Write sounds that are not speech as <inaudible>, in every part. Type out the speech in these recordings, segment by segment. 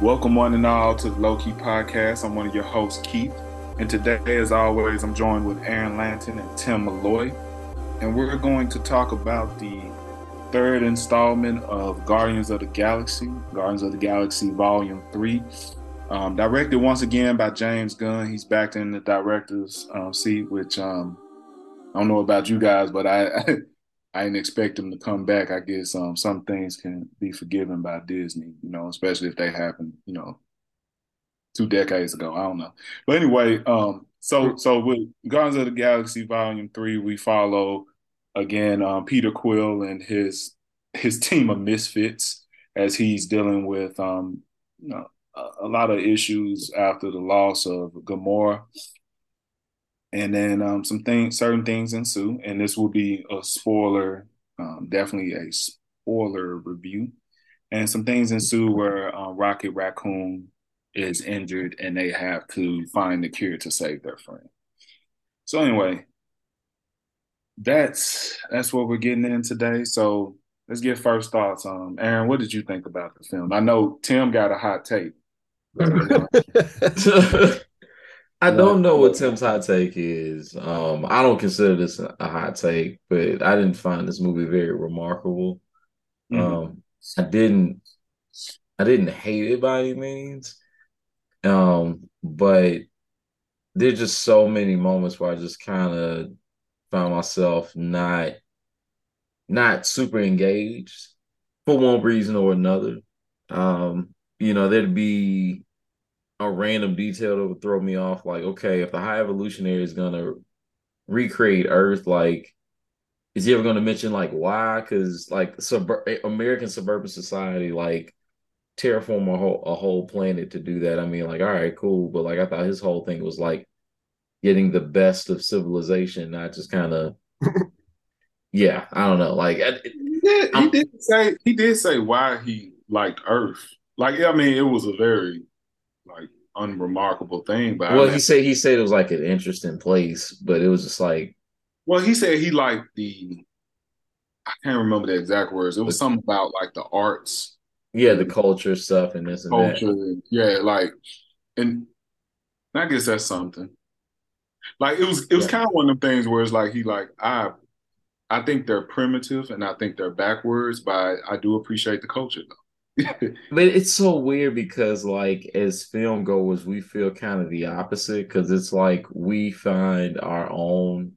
Welcome, one and all, to the Low Key Podcast. I'm one of your hosts, Keith. And today, as always, I'm joined with Aaron Lanton and Tim Malloy. And we're going to talk about the third installment of Guardians of the Galaxy, Guardians of the Galaxy Volume 3. Um, directed once again by James Gunn. He's back in the director's um, seat, which um, I don't know about you guys, but I, <laughs> I didn't expect him to come back. I guess um, some things can be forgiven by Disney, you know, especially if they happened, you know, two decades ago. I don't know, but anyway, um, so so with Guardians of the Galaxy Volume Three, we follow again um, Peter Quill and his his team of misfits as he's dealing with um, you know a, a lot of issues after the loss of Gamora and then um, some things, certain things ensue, and this will be a spoiler, um, definitely a spoiler review, and some things ensue where uh, Rocket Raccoon is injured, and they have to find the cure to save their friend. So anyway, that's that's what we're getting in today. So let's get first thoughts. Um, Aaron, what did you think about the film? I know Tim got a hot take. <laughs> <laughs> I don't know what Tim's hot take is. Um, I don't consider this a, hot take, but I didn't find this movie very remarkable. Mm-hmm. Um, I didn't, I didn't hate it by any means. Um, but there's just so many moments where I just kind of found myself not, not super engaged for one reason or another. Um, you know, there'd be a random detail that would throw me off. Like, okay, if the high evolutionary is gonna recreate Earth, like, is he ever gonna mention like why? Because like sub- eh, American suburban society, like terraform a whole a whole planet to do that. I mean, like, all right, cool, but like I thought his whole thing was like getting the best of civilization, not just kind of. <laughs> yeah, I don't know. Like, yeah, he did say he did say why he liked Earth. Like, I mean, it was a very like unremarkable thing. But well, I mean, he said he said it was like an interesting place, but it was just like. Well, he said he liked the. I can't remember the exact words. It was something about like the arts. Yeah, the culture stuff and this and culture, that. Yeah, like, and I guess that's something. Like it was, it was yeah. kind of one of them things where it's like he like I, I think they're primitive and I think they're backwards, but I, I do appreciate the culture though. <laughs> but it's so weird because like as film goers we feel kind of the opposite because it's like we find our own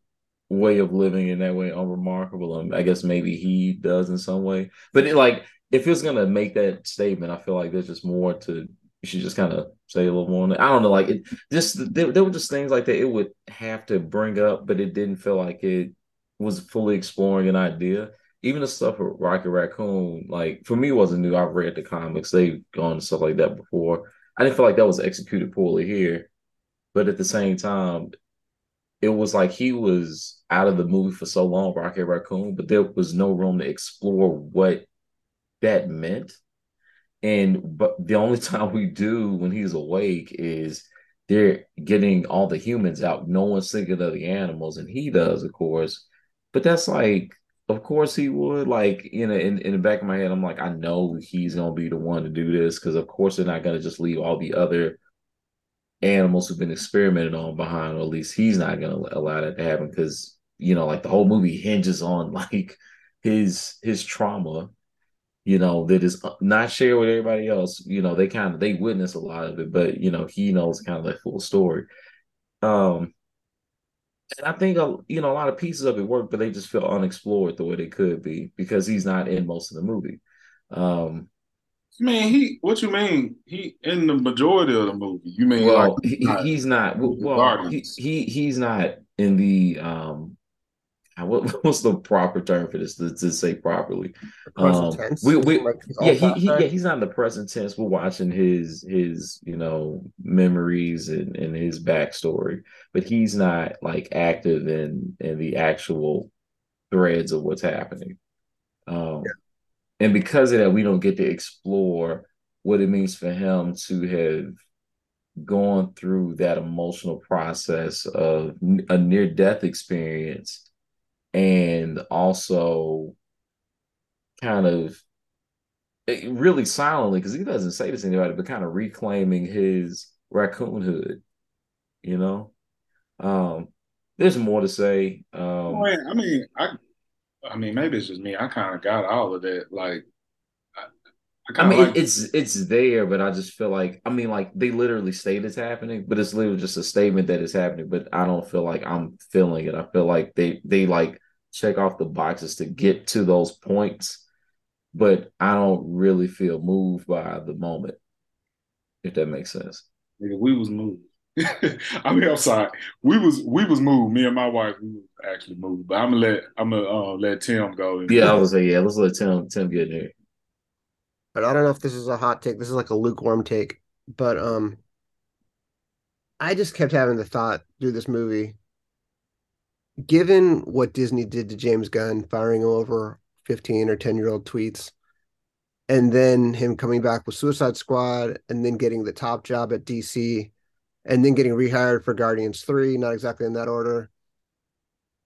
way of living in that way unremarkable and i guess maybe he does in some way. But it, like if it's gonna make that statement i feel like there's just more to you should just kind of say a little more i don't know like it just there, there were just things like that it would have to bring up but it didn't feel like it was fully exploring an idea even the stuff with Rocket Raccoon, like for me, wasn't new. I've read the comics; they've gone and stuff like that before. I didn't feel like that was executed poorly here, but at the same time, it was like he was out of the movie for so long, Rocket Raccoon, but there was no room to explore what that meant. And but the only <laughs> time we do when he's awake is they're getting all the humans out. No one's thinking of the animals, and he does, of course. But that's like of course he would. Like, you know, in, in the back of my head, I'm like, I know he's gonna be the one to do this because of course they're not gonna just leave all the other animals who've been experimented on behind, or at least he's not gonna allow that to happen because you know, like the whole movie hinges on <laughs> like his his trauma, you know, that is not shared with everybody else. You know, they kind of they witness a lot of it, but you know, he knows kind of the full story. Um and I think you know a lot of pieces of it work, but they just feel unexplored the way they could be because he's not in most of the movie. Um, Man, he what you mean? He in the majority of the movie. You mean well, like he's not, he's not well, he, he he's not in the um <laughs> what, what's the proper term for this to, to say properly? Um, we, we, yeah, he, he, yeah, he's not in the present tense. We're watching his his you know memories and, and his backstory, but he's not like active in in the actual threads of what's happening. Um, yeah. And because of that, we don't get to explore what it means for him to have gone through that emotional process of a near death experience and also kind of really silently because he doesn't say this to anybody, but kind of reclaiming his raccoon hood. You know, um, there's more to say. Um, I mean, I, I mean, maybe it's just me. I kind of got all of that. Like, I, I mean, like it's it's there, but I just feel like I mean, like they literally state it's happening, but it's literally just a statement that it's happening. But I don't feel like I'm feeling it. I feel like they they like check off the boxes to get to those points, but I don't really feel moved by the moment. If that makes sense. We was moved. <laughs> I mean, I'm sorry. We was we was moved. Me and my wife, we was actually moved. But I'm gonna let I'm gonna uh, let Tim go. Yeah, I was say yeah. Let's let Tim Tim get in here. But I don't know if this is a hot take. This is like a lukewarm take. But um, I just kept having the thought through this movie. Given what Disney did to James Gunn, firing over 15 or 10 year old tweets, and then him coming back with Suicide Squad, and then getting the top job at DC and then getting rehired for Guardians 3, not exactly in that order.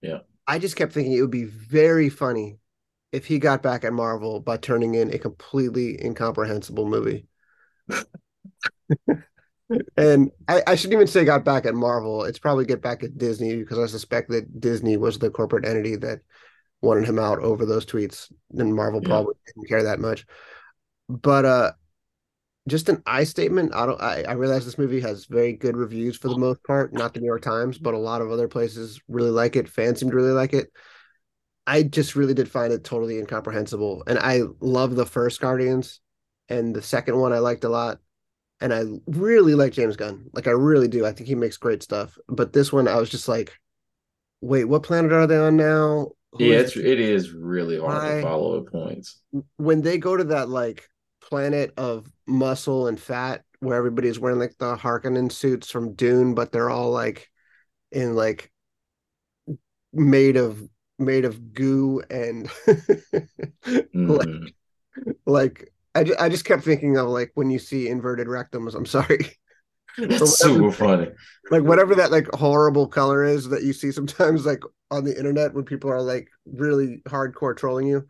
Yeah. I just kept thinking it would be very funny if he got back at Marvel by turning in a completely incomprehensible movie. <laughs> and I, I, shouldn't even say got back at Marvel. It's probably get back at Disney because I suspect that Disney was the corporate entity that wanted him out over those tweets, and Marvel yeah. probably didn't care that much. But uh just an I statement. I don't. I, I realize this movie has very good reviews for the most part. Not the New York Times, but a lot of other places really like it. Fans seem to really like it. I just really did find it totally incomprehensible, and I love the first Guardians, and the second one I liked a lot, and I really like James Gunn. Like I really do. I think he makes great stuff. But this one, I was just like, wait, what planet are they on now? Who yeah, it's it is really hard I, to follow at points when they go to that like planet of muscle and fat where everybody's wearing like the Harkonnen suits from Dune, but they're all like in like made of made of goo and mm-hmm. <laughs> like like I, ju- I just kept thinking of like when you see inverted rectums. I'm sorry. <laughs> That's super funny. Like whatever that like horrible color is that you see sometimes like on the internet when people are like really hardcore trolling you.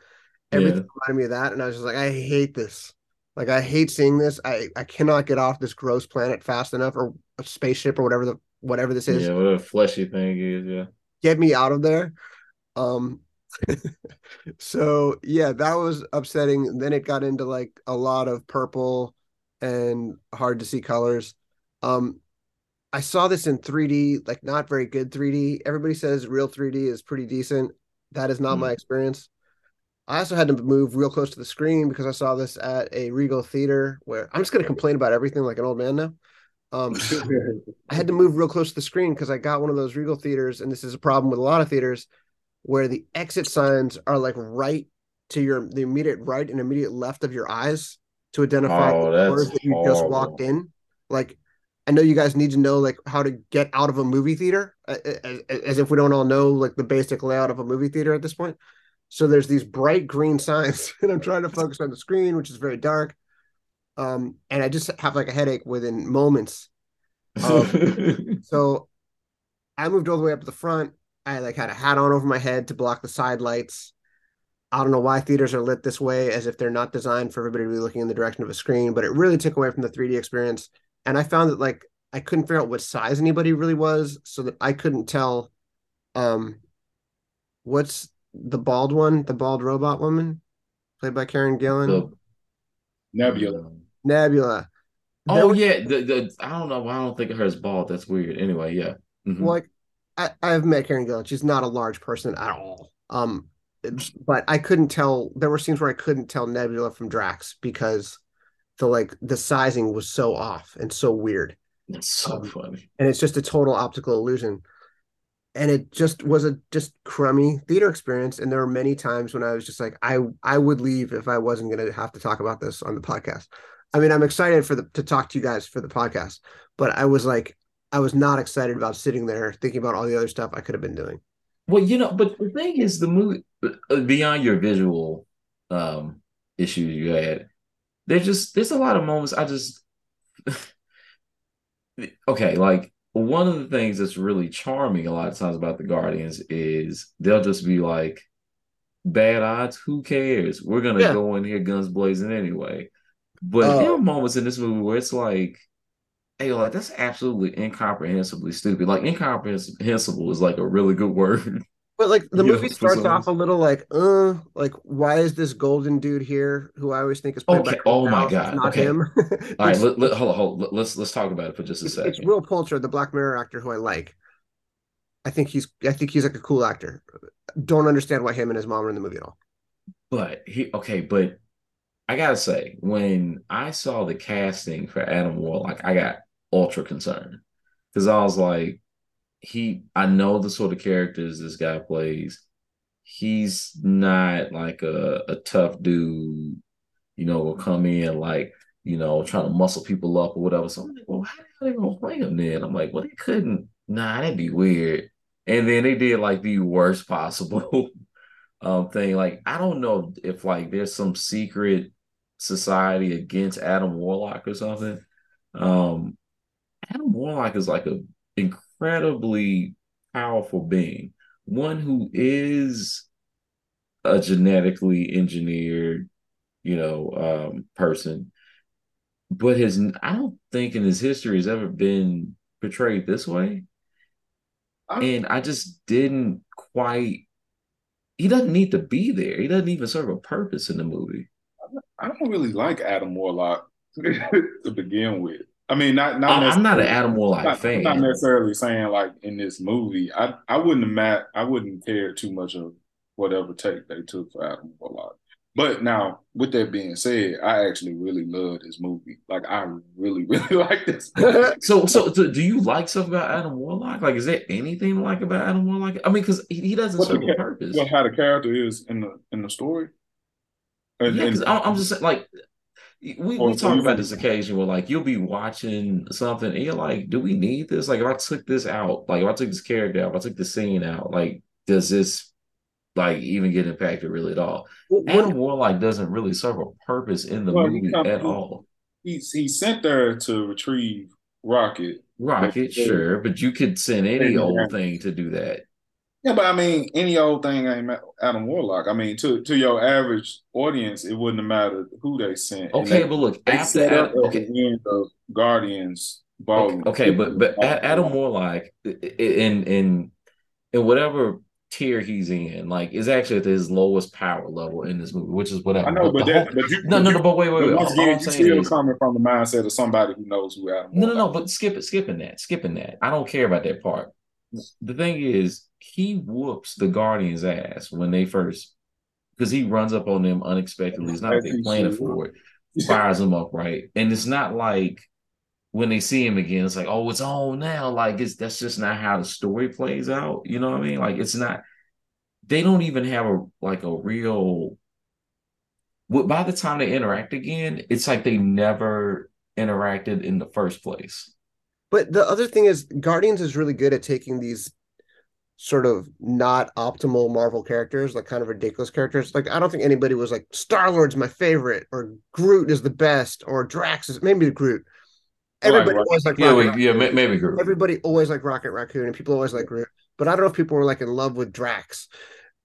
Everything yeah. reminded me of that, and I was just like, I hate this. Like I hate seeing this. I I cannot get off this gross planet fast enough, or a spaceship, or whatever the whatever this is. Yeah, whatever fleshy thing is. Yeah, get me out of there. Um, <laughs> so yeah, that was upsetting. Then it got into like a lot of purple and hard to see colors. Um, I saw this in 3D, like not very good 3D. Everybody says real 3D is pretty decent. That is not mm. my experience. I also had to move real close to the screen because I saw this at a Regal theater where I'm just going to complain about everything like an old man now. Um, <laughs> I had to move real close to the screen because I got one of those Regal theaters, and this is a problem with a lot of theaters where the exit signs are like right to your the immediate right and immediate left of your eyes to identify oh, the doors that you horrible. just walked in. Like, I know you guys need to know like how to get out of a movie theater, as, as if we don't all know like the basic layout of a movie theater at this point. So there's these bright green signs, <laughs> and I'm trying to focus on the screen, which is very dark. Um, and I just have like a headache within moments. Um, <laughs> so I moved all the way up to the front. I like had a hat on over my head to block the side lights. I don't know why theaters are lit this way, as if they're not designed for everybody to be looking in the direction of a screen, but it really took away from the 3D experience. And I found that like I couldn't figure out what size anybody really was, so that I couldn't tell um what's the bald one, the bald robot woman, played by Karen Gillan. The, Nebula. Nebula. Oh was, yeah, the, the I don't know. I don't think of her as bald. That's weird. Anyway, yeah. Mm-hmm. Like I, I've met Karen Gillan. She's not a large person at all. Um, but I couldn't tell. There were scenes where I couldn't tell Nebula from Drax because the like the sizing was so off and so weird. It's so um, funny, and it's just a total optical illusion and it just was a just crummy theater experience and there were many times when i was just like i i would leave if i wasn't going to have to talk about this on the podcast i mean i'm excited for the to talk to you guys for the podcast but i was like i was not excited about sitting there thinking about all the other stuff i could have been doing well you know but the thing is the movie uh, beyond your visual um issues you had there's just there's a lot of moments i just <laughs> okay like one of the things that's really charming a lot of times about the Guardians is they'll just be like, bad odds. Who cares? We're gonna Yeah. go in here guns blazing anyway. But Oh. there are moments in this movie where it's like, hey, like that's absolutely incomprehensibly stupid. Like incomprehensible is like a really good word. But like the <laughs> movie for starts off a little like, uh, like why is this golden dude here? Who I always think is played Okay, by oh my God, not okay. him. All right, <laughs> let, let, hold on, hold on. Let's let's talk about it for just a it's, second. it's Will Poulter, the Black Mirror actor who I like. I think he's I think he's like a cool actor. Don't understand why him and his mom are in the movie at all. But he okay, but I gotta say, when I saw the casting for Adam Warlock, I got ultra concerned because I was like, he, I know the sort of characters this guy plays. He's not like a, a tough dude, you know, will come in like, you know, trying to muscle people up or whatever. So I'm like, well, how are they gonna play him then? I'm like, well, they couldn't. Nah, that'd be weird. And then they did like the worst <laughs> possible um thing. Like, I don't know if like there's some secret society against Adam Warlock or something. Um Adam Warlock is like an incredibly powerful being, one who is a genetically engineered, you know, um person, but his I don't think in his history has ever been portrayed this way. I- And I just didn't quite he doesn't need to be there. He doesn't even serve a purpose in the movie. I don't really like Adam Warlock <laughs> to begin with. I mean, not not I- I'm not an Adam Warlock not, fan. not necessarily saying like in this movie. I I wouldn't mat, I wouldn't care too much of whatever take they took for Adam Warlock. But now, with that being said, I actually really love this movie. Like I really, <laughs> really like this. <laughs> So, so, so do you like stuff about Adam Warlock? Like, is there anything like about Adam Warlock? I mean, because he, he doesn't What serve a purpose. What how the character is in the in the story. And- Yeah, because I'm just saying, like, we, Or we talk about this occasion where, like, you'll be watching something and you're like, do we need this? Like, if I took this out, like, if I took this character out, if I took the scene out, like, does this, like, even get impacted really at all? When- Adam Warlock doesn't really serve a purpose in the Well, movie come- at he- all. he's he's sent there to retrieve Rocket. Rocket, Yeah. Uh, sure, but you could send any old uh, thing to do that. Yeah, but I mean, any old thing ain't Adam Warlock. I mean, to to your average audience, it wouldn't have mattered who they sent. Okay, they, but look, they after set up Adam, at okay, the end of Guardians Volume. Okay, but but two. Adam Warlock in in in whatever tier he's in, like is actually at his lowest power level in this movie, which is whatever. I know, but the that, whole- but you, no, no, no, but wait, wait, but wait. once All, all again, I'm you still is coming from the mindset of somebody who knows who Adam. no, no, no. Warlock But skip it, skipping that, skipping that. I don't care about that part. The thing is, he whoops the Guardians' ass when they first, because he runs up on them unexpectedly. It's not like they he planned it should. for it. <laughs> fires them up, right? And it's not like when they see him again, it's like, oh, it's on now. Like it's that's just not how the story plays out. You know what I mean? Like it's not. They don't even have a like a real. By the time they interact again, it's like they never interacted in the first place. But the other thing is, Guardians is really good at taking these sort of not optimal Marvel characters, like kind of ridiculous characters. Like I don't think anybody was like Star Lord's my favorite, or Groot is the best, or Drax is maybe Groot. Everybody Rocket. always like Yeah, Rocket wait, Raccoon. yeah, maybe Groot. Everybody always like Rocket Raccoon, and people always like Groot. But I don't know if people were like in love with Drax.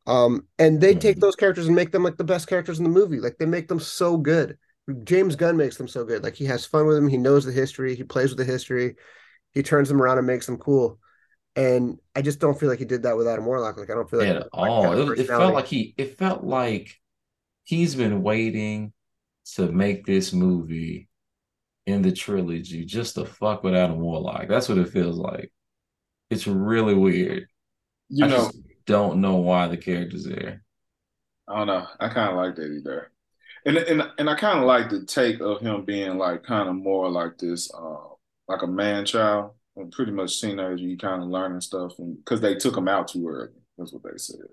Um, and they take Mhm. those characters and make them like the best characters in the movie. Like they make them so good. James Gunn makes them so good. Like he has fun with them. He knows the history. He plays with the history. He turns them around and makes them cool. And I just don't feel like he did that with Adam Warlock. Like I don't feel like at all. It, it felt like he. It felt like he's been waiting to make this movie in the trilogy just to fuck with Adam Warlock. That's what it feels like. It's really weird. You I know, just don't know why the character's there. I don't know. I kind of like that either, and and and I kind of like the take of him being like kind of more like this, uh, like a man child, and pretty much teenager. You kind of learning stuff, and because they took him out too early. That's what they said.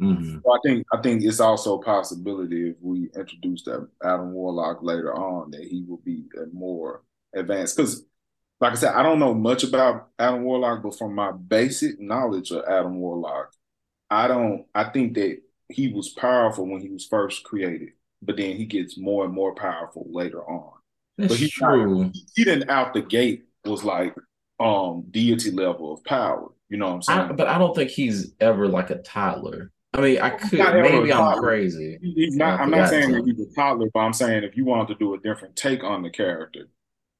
Mhm. So I think I think it's also a possibility if we introduce that Adam Warlock later on that he will be a more advanced. Because, like I said, I don't know much about Adam Warlock, but from my basic knowledge of Adam Warlock, I don't. I think that he was powerful when he was first created, but then he gets more and more powerful later on. That's But he's true. He didn't out the gate was like um deity level of power. You know what I'm I, saying? but I don't think he's ever like a toddler. I mean, I could maybe I'm crazy. He's not. I I'm not saying that he's a toddler, but I'm saying if you wanted to do a different take on the character,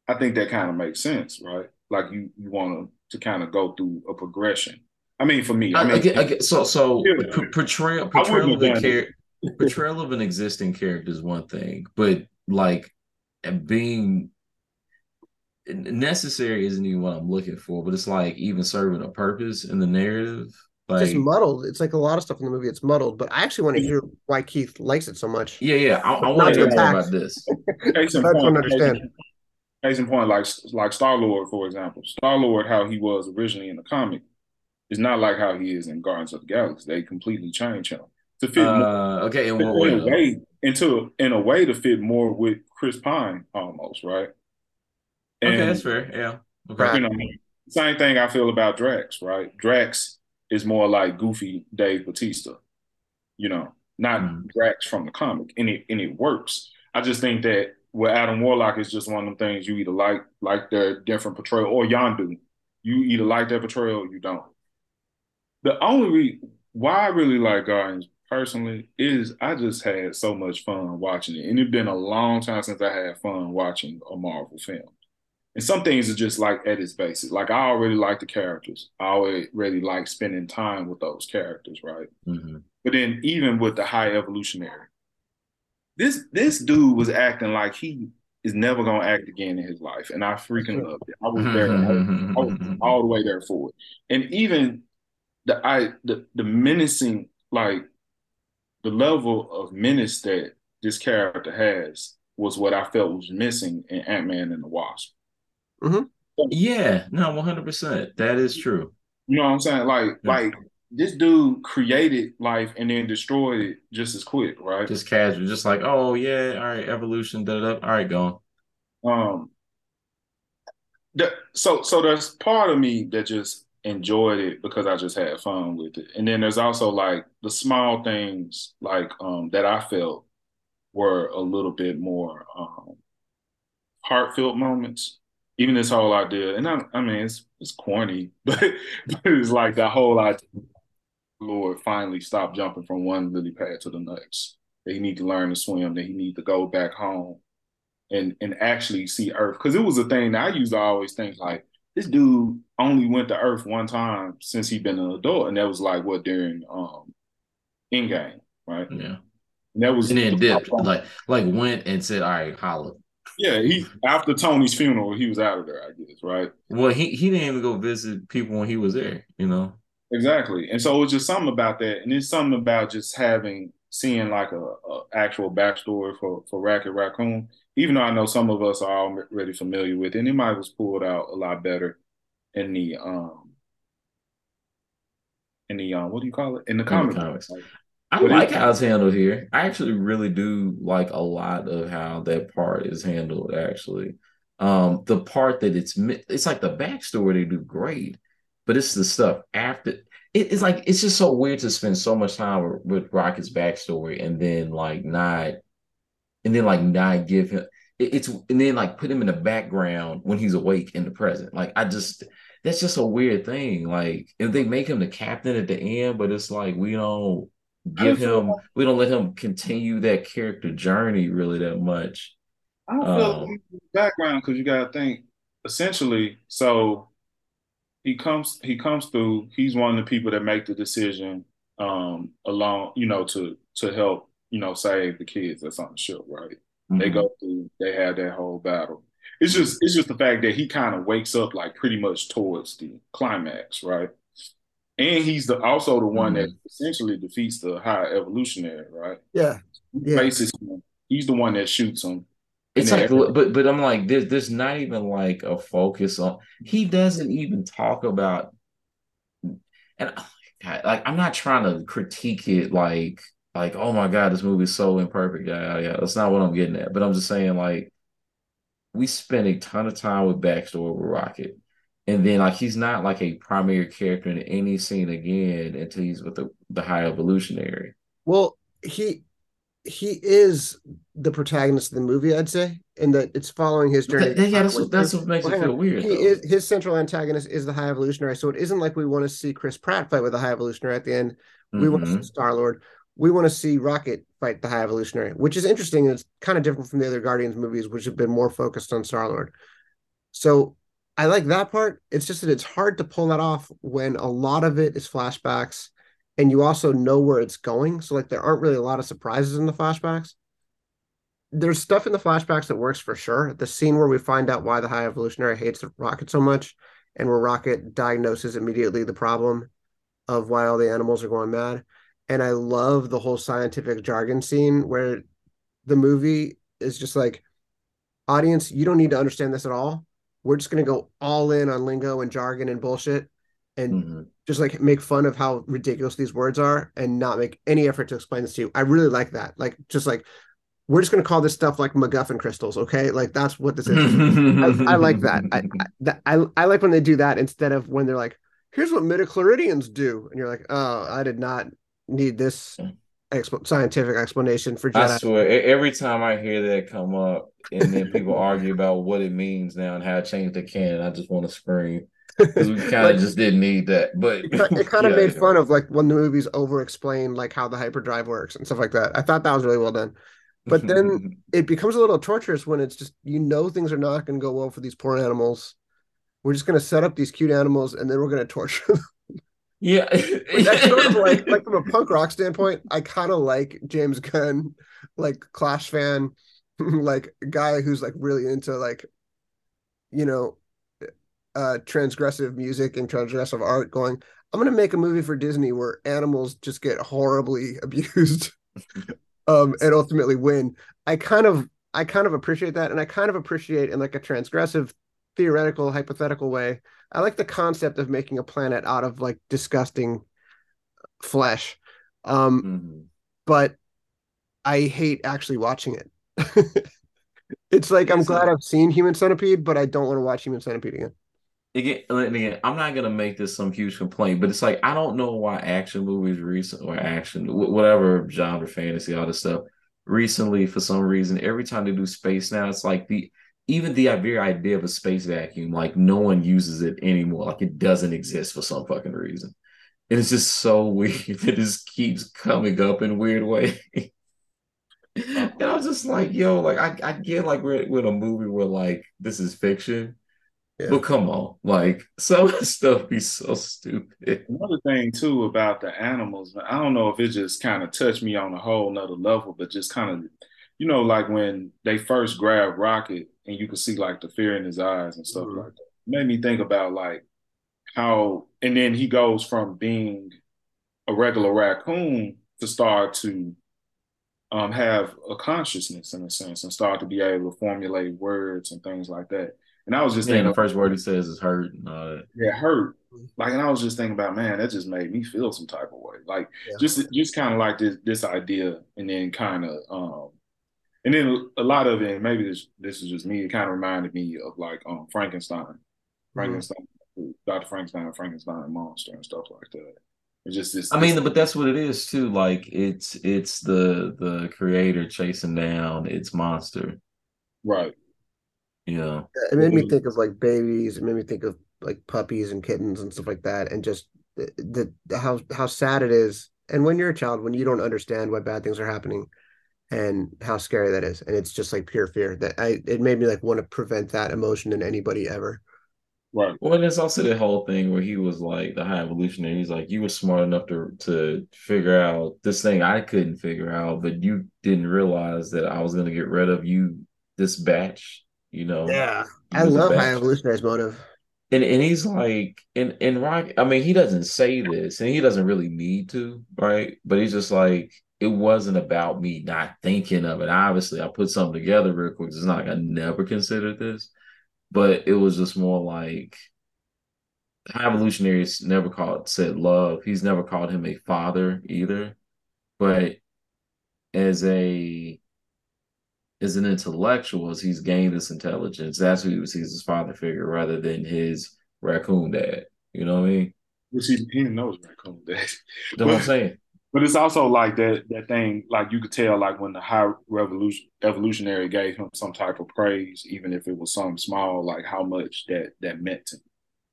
I think that kind of makes sense, right? Like you you want to to kind of go through a progression. I mean, for me, I I, mean, I get, I get, so so Yeah. portrayal portrayal of char- <laughs> portrayal of an existing character is one thing, but like being necessary isn't even what I'm looking for. But it's like even serving a purpose in the narrative. It's Like just muddled. It's like a lot of stuff in the movie. It's muddled, but I actually want to hear why Keith likes it so much. yeah, yeah. I, I want to to hear more about this. <laughs> case in I point, don't understand. Case in point, like like Star Lord, for example, Star Lord, how he was originally in the comic, is not like how he is in Guardians of the Galaxy. They completely changed him to fit more, Uh, okay, in what in a way into in a way to fit more with Chris Pine almost, right? Okay, that's fair. Yeah. Okay. You know, same thing I feel about Drax, right? Drax is more like goofy Dave Batista, you know, not Mhm. Drax from the comic, and it and it works. I just think that with Adam Warlock is just one of them things you either like like their different portrayal or Yondu. You either like their portrayal or you don't. The only re- why I really like Guardians personally is I just had so much fun watching it, and it's been a long time since I had fun watching a Marvel film. And some things are just like at its basis. Like I already like the characters. I already really like spending time with those characters, right? Mhm. But then even with the high evolutionary, this this dude was acting like he is never gonna act again in his life, and I freaking loved it. I was mm-hmm. there, I was, mm-hmm. I was mm-hmm. all the way there for it. And even the I the the menacing like the level of menace that this character has was what I felt was missing in Ant Man and the Wasp. Yeah, no, 100%. That is true. You know what I'm saying? Like Yeah. like this dude created life and then destroyed it just as quick, right? Just casual, just like, oh, yeah, all right, evolution, da da. da. All right, gone. Um, the, so so there's part of me that just enjoyed it because I just had fun with it, and then there's also like the small things like um that I felt were a little bit more um heartfelt moments. Even this whole idea, and I, I mean, it's it's corny, <laughs> but, but it's like the whole idea. Lord finally stopped jumping from one lily pad to the next. That he need to learn to swim. That he need to go back home and and actually see Earth. Because it was a thing that I used to always think like this dude only went to Earth one time since he'd been an adult, and that was like what during um Endgame, right? Yeah. And that was And then dipped, like, like went and said, all right, holla. Yeah. He after Tony's funeral, he was out of there, I guess, right? Well, he, he didn't even go visit people when he was there, you know? Exactly. And so it was just something about that, and it's something about just having seeing like a, a actual backstory for for Rocket Raccoon. Even though I know some of us are already familiar with it, and it might was pulled out a lot better in the um in the um what do you call it in the comic comics. Like, I But like how it's handled here. I actually really do like a lot of how that part is handled, actually. Um, the part that it's it's like the backstory they do great, but it's the stuff after it, it's like it's just so weird to spend so much time with, with Rocket's backstory and then like not and then like not give him it, it's and then like put him in the background when he's awake in the present. Like I just that's just a weird thing. Like if they make him the captain at the end, but it's like we don't give feel him we don't let him continue that character journey really that much. I don't feel Um, like background because you got to think essentially. So he comes, he comes through. He's one of the people that make the decision um, along, you know, to to help, you know, save the kids or something the ship, right? They Mhm. go through, they have that whole battle. It's just, it's just the fact that he kind of wakes up like pretty much towards the climax, right? And he's the also the one that mm-hmm. essentially defeats the high evolutionary, right? Yeah. He Yeah. faces him. He's the one that shoots him. It's like, then- but but I'm like, there's there's not even like a focus on. He doesn't even talk about, and oh God, like I'm not trying to critique it like like oh my God, this movie is so imperfect. Yeah, yeah, that's not what I'm getting at. But I'm just saying like we spent a ton of time with backstory with Rocket, and then like he's not like a primary character in any scene again until he's with the the High Evolutionary. Well, he he is the protagonist of the movie, I'd say, and that it's following his journey. That- yeah, that's what that's what makes Well, it feel on. weird. He is his central antagonist is the High Evolutionary, so it isn't like we want to see Chris Pratt fight with the High Evolutionary at the end. Mm-hmm. We want to see Star Lord. We want to see Rocket fight the High Evolutionary, which is interesting. and It's kind of different from the other Guardians movies, which have been more focused on Star Lord. So I like that part. It's just that it's hard to pull that off when a lot of it is flashbacks and you also know where it's going. So like there aren't really a lot of surprises in the flashbacks. There's stuff in the flashbacks that works for sure. The scene where we find out why the High Evolutionary hates the Rocket so much, and where Rocket diagnoses immediately the problem of why all the animals are going mad. And I love the whole scientific jargon scene where the movie is just like, audience, you don't need to understand this at all. We're just going to go all in on lingo and jargon and bullshit and mm-hmm. just like make fun of how ridiculous these words are and not make any effort to explain this to you. I really like that. Like, just like, we're just going to call this stuff like MacGuffin crystals, okay? Like that's what this is. I, I, like that. I, <laughs> I I like when they do that instead of when they're like, "Here's what midichloridians do," and you're like, "Oh, I did not need this exp- scientific explanation for Jedi. I swear, every time I hear that come up, and then people <laughs> argue about what it means now and how it changed the canon, I just want to scream <laughs> because we kind of like, just didn't need that. But it, kind of <laughs> yeah, made fun of like when the movies over-explain like how the hyperdrive works and stuff like that. I thought that was really well done. But then it becomes a little torturous when it's just you know things are not going to go well for these poor animals. We're just going to set up these cute animals and then we're going to torture them. Yeah, that's sort of like like from a <laughs> punk rock standpoint. I kind of like James Gunn, like Clash fan, <laughs> like guy who's like really into like, you know, uh transgressive music and transgressive art. Going, I'm gonna make a movie for Disney where animals just get horribly <laughs> abused, um, and ultimately win. I kind of I kind of appreciate that, and I kind of appreciate in like a transgressive, theoretical, hypothetical way I like the concept of making a planet out of like disgusting flesh. Um, mm-hmm. but I hate actually watching it. <laughs> it's like I'm glad I've seen Human Centipede, but I don't want to watch Human Centipede again. Again, again, I'm not gonna make this some huge complaint, but it's like I don't know why action movies recent or action, whatever genre, fantasy, all this stuff, recently for some reason, every time they do space now, it's like the even the very idea of a space vacuum, like no one uses it anymore. Like it doesn't exist for some fucking reason. And it's just so <laughs> weird that just keeps coming up in weird ways. <laughs> and I was just like, yo, like I, I get like we're with a movie where like this is fiction. Yeah. But come on, like <laughs> some of the stuff be so stupid. Another thing too about the animals, I don't know if it just kind of touched me on a whole nother level, but just kind of, you know, like when they first grabbed Rocket and you could see like the fear in his eyes and stuff mm-hmm. like that. It made me think about like how, and then he goes from being a regular raccoon to start to um, have a consciousness in a sense and start to be able to formulate words and things like that. And I was just yeah, thinking, the first word he says is hurt and all that. Yeah, hurt. Like, and I was just thinking about, man, that just made me feel some type of way. Like, yeah. just just kind of like this this idea, and then kind of um, and then a lot of it, maybe this this is just me. It kind of reminded me of like um, Frankenstein, mm-hmm. Frankenstein, mm-hmm. Doctor Frankenstein, Frankenstein monster and stuff like that. It's just this. I mean, but that's what it is too. Like it's it's the the creator chasing down its monster. Right. Yeah. It made me think of like babies. It made me think of like puppies and kittens and stuff like that, and just the, the how how sad it is. And when you're a child, when you don't understand why bad things are happening, and how scary that is and it's just like pure fear that i it made me like want to prevent that emotion in anybody ever. Right. Well and it's also the whole thing where he was like the high evolutionary he's like you were smart enough to to figure out this thing i couldn't figure out but you didn't realize that i was going to get rid of you this batch you know? Yeah. I love high evolutionary's motive. And and he's like and and rock i mean he doesn't say this and he doesn't really need to right? But he's just like it wasn't about me not thinking of it. Obviously, I put something together real quick. It's not like I never considered this, but it was just more like evolutionaries never called said love. He's never called him a father either. But as a as an intellectual, as he's gained this intelligence, that's who he sees as his father figure rather than his raccoon dad. You know what I mean? Which he, he knows raccoon dad. That's what I'm saying. But it's also like that that thing, like you could tell, like when the high revolution evolutionary gave him some type of praise, even if it was something small, like how much that that meant to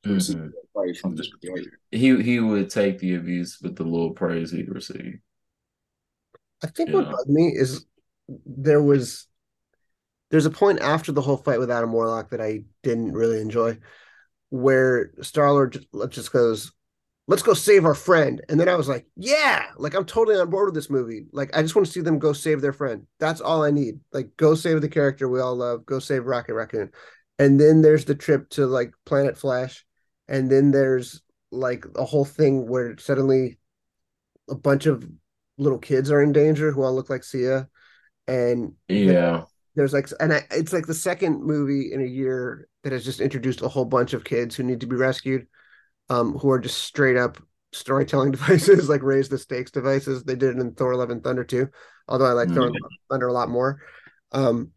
him. receive mm-hmm. praise from this behavior. He he would take the abuse with the little praise he'd receive. I think You what know. bugged me is there was there's a point after the whole fight with Adam Warlock that I didn't really enjoy, where Star Lord just goes, "Let's go save our friend," and then I was like, "Yeah, like I'm totally on board with this movie. Like I just want to see them go save their friend. That's all I need. Like go save the character we all love. Go save Rocket Raccoon." And then there's the trip to like Planet Flash, and then there's like a whole thing where suddenly a bunch of little kids are in danger who all look like Sia, and Yeah. there's like and I, it's like the second movie in a year that has just introduced a whole bunch of kids who need to be rescued um who are just straight up storytelling <laughs> devices like raise the stakes devices they did it in thor love and thunder too although i like thor Mhm. Love and thunder a lot more um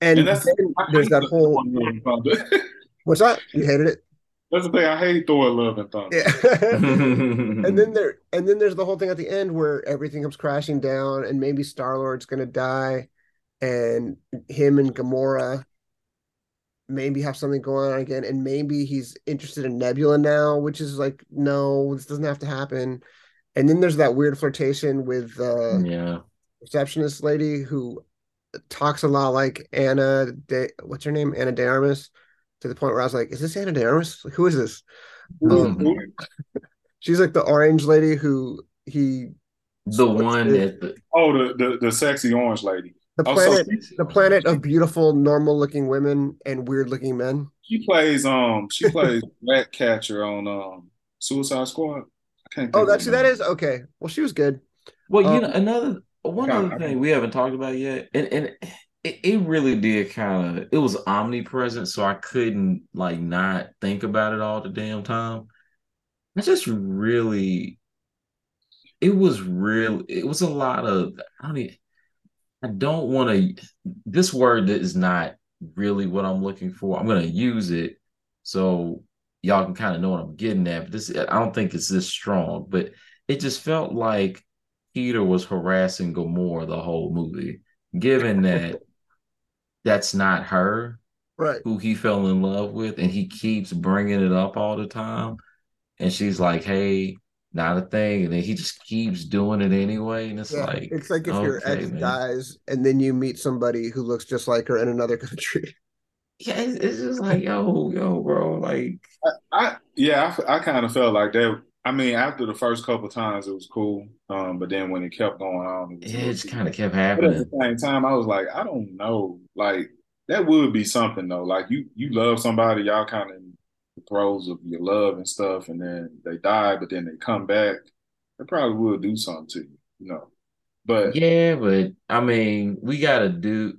and, there's that whole Love and Thunder. <laughs> what's that you hated it That's the thing. I hate Thor Love and Thunder. yeah and <laughs> and then there and then there's the whole thing at the end where everything comes crashing down and maybe Star Lord's gonna die and him and Gamora maybe have something going on again and maybe he's interested in Nebula now which is like no this doesn't have to happen. And then there's that weird flirtation with uh yeah. receptionist lady who talks a lot like Ana de, what's her name? Ana de Armas to the point where I was like is this Ana de Armas? Like, who is this? Um, <laughs> she's like the orange lady who he The one at the oh, the, the the sexy orange lady. The Oh, so planet the planet of beautiful normal looking women and weird looking men She plays um she plays <laughs> Ratcatcher on um Suicide Squad. I can't. oh think that's who her that name. is okay well she was good Well, you Um, know, another one Yeah, other I thing mean- we haven't talked about yet, and, and it, it really did kind of it was omnipresent, so I couldn't like not think about it all the damn time. I just really, it was real. It was a lot of I don't even, I don't want to. This word is not really what I'm looking for. I'm gonna use it so y'all can kind of know what I'm getting at. But this, I don't think it's this strong, but it just felt like Peter was harassing Gamora the whole movie, given that <laughs> that's not her right who he fell in love with, and he keeps bringing it up all the time. And she's like, "Hey, not a thing," and then he just keeps doing it anyway, and it's yeah like, it's like if your ex man. dies and then you meet somebody who looks just like her in another <laughs> country yeah, it's, it's just like, yo, yo, bro, like, I yeah, I, I kind of felt like that. I mean, after the first couple times, it was cool. Um, but then when it kept going on, it it just kind of much. kept But at happening. the same time, I was like, I don't know. Like that would be something though. Like you you love somebody, y'all kind of in the throes of your love and stuff, and then they die, but then they come back. they probably will do something to you, you know. But Yeah, but I mean, we gotta do.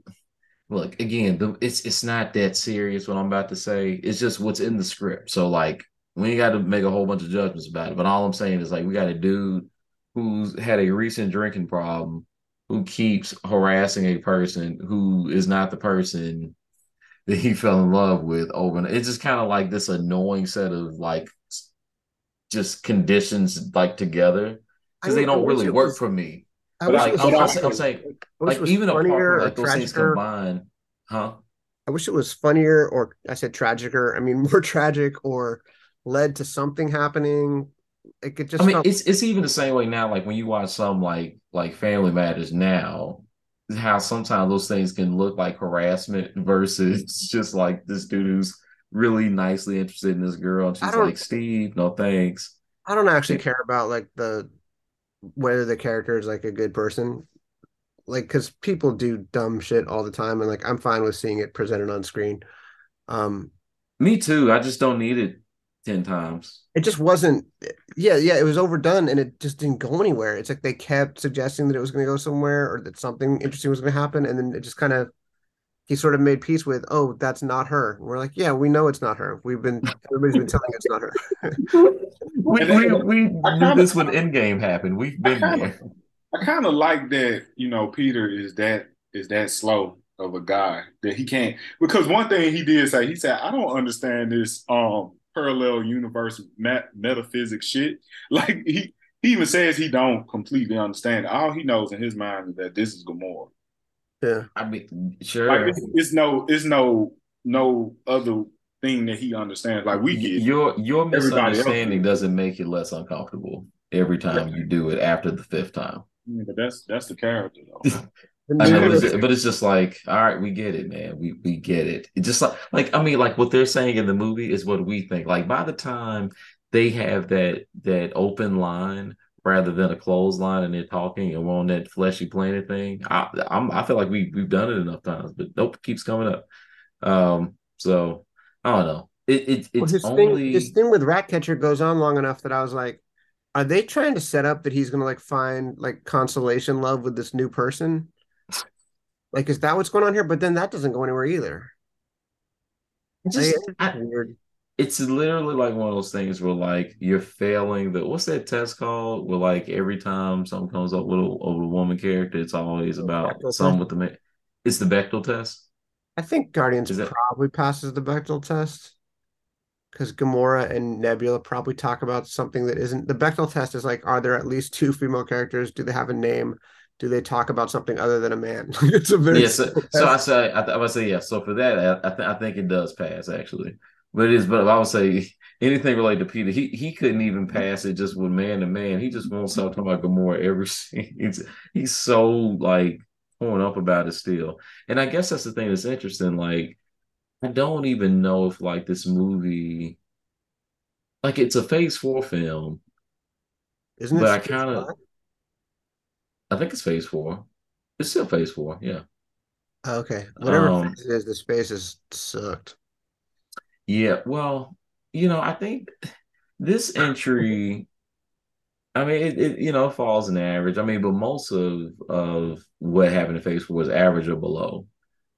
Look, again, the, it's it's not that serious what I'm about to say. It's just what's in the script. So like, we ain't got to make a whole bunch of judgments about it. But all I'm saying is like, we got a dude who's had a recent drinking problem, who keeps harassing a person who is not the person that he fell in love with over. It's just kind of like this annoying set of like just conditions like together because they don't really work was- for me. I But wish I- it was, Like I'm, I'm, I'm saying, like it was even apart funnier from or like those things combined, huh? I wish it was funnier or I said tragicer. I mean <laughs> more tragic or led to something happening. It could just I mean, felt- it's it's even the same way now. Like when you watch some like like Family Matters now, how sometimes those things can look like harassment <laughs> versus just like this dude who's really nicely interested in this girl, and she's like, "Steve, no thanks." I don't actually care about like the whether the character is like a good person. Like because people do dumb shit all the time, and like I'm fine with seeing it presented on screen. Um, Me too. I just don't need it ten times. it just wasn't. Yeah, yeah, it was overdone, and it just didn't go anywhere. It's like they kept suggesting that it was going to go somewhere or that something interesting was going to happen, and then it just kind of he sort of made peace with, oh, that's not her. And we're like, yeah, we know it's not her. We've been everybody's been telling us it's not her. <laughs> We we, we knew this when Endgame happened. We've been I kinda- there. I kind of like that, you know, Peter is that is that slow of a guy that he can't because one thing he did say, he said, I don't understand this um parallel universe met, metaphysics shit. <laughs> Like he he even says he don't completely understand. it. All he knows in his mind is that this is Gamora. Yeah. I mean, sure. Like it's, it's no it's no no other thing that he understands. Like we get your your Everybody misunderstanding doesn't make it less uncomfortable every time you do it after the fifth time. Yeah, but that's that's the character though. <laughs> I new- but it's, but it's just like, all right, we get it, man. We we get it. It's just like like I mean, like what they're saying in the movie is what we think. Like by the time they have that that open line rather than a closed line and they're talking and we're on that fleshy planet thing, I I'm, I feel like we we've done it enough times, but nope, it keeps coming up. Um, so I don't know. It, it Well, it's only thing, his thing with Ratcatcher goes on long enough that I was like, are they trying to set up that he's gonna like find like consolation love with this new person? Like, is that what's going on here? But then that doesn't go anywhere either. It's just Like, I- weird. it's literally like one of those things where like you're failing the what's that test called? Where like every time something comes up with a, of a woman character, it's always about Bechdel some test? with the man. it's the Bechdel test. I think Guardians that- probably passes the Bechdel test because Gamora and Nebula probably talk about something that isn't the Bechdel test. Is like, are there at least two female characters? Do they have a name? Do they talk about something other than a man? <laughs> it's a very Yeah, so, so I say I, th- I would say yeah. So for that, I I, th- I think it does pass actually, but it is. But I would say anything related to Peter, he he couldn't even pass it just with man to man. He just won't stop talking about Gamora every <laughs> scene. He's, he's so like torn up about it still, and I guess that's the thing that's interesting. Like I don't even know if like this movie, like it's a Phase Four film. Isn't it? but I kinda- Five? I think it's Phase Four. It's still Phase Four, yeah. Oh, Okay, whatever Um, phase it is, the space is sucked. Yeah, well, you know, I think this entry, I mean, it, it you know falls in average. I mean, but most of of what happened in Phase Four was average or below.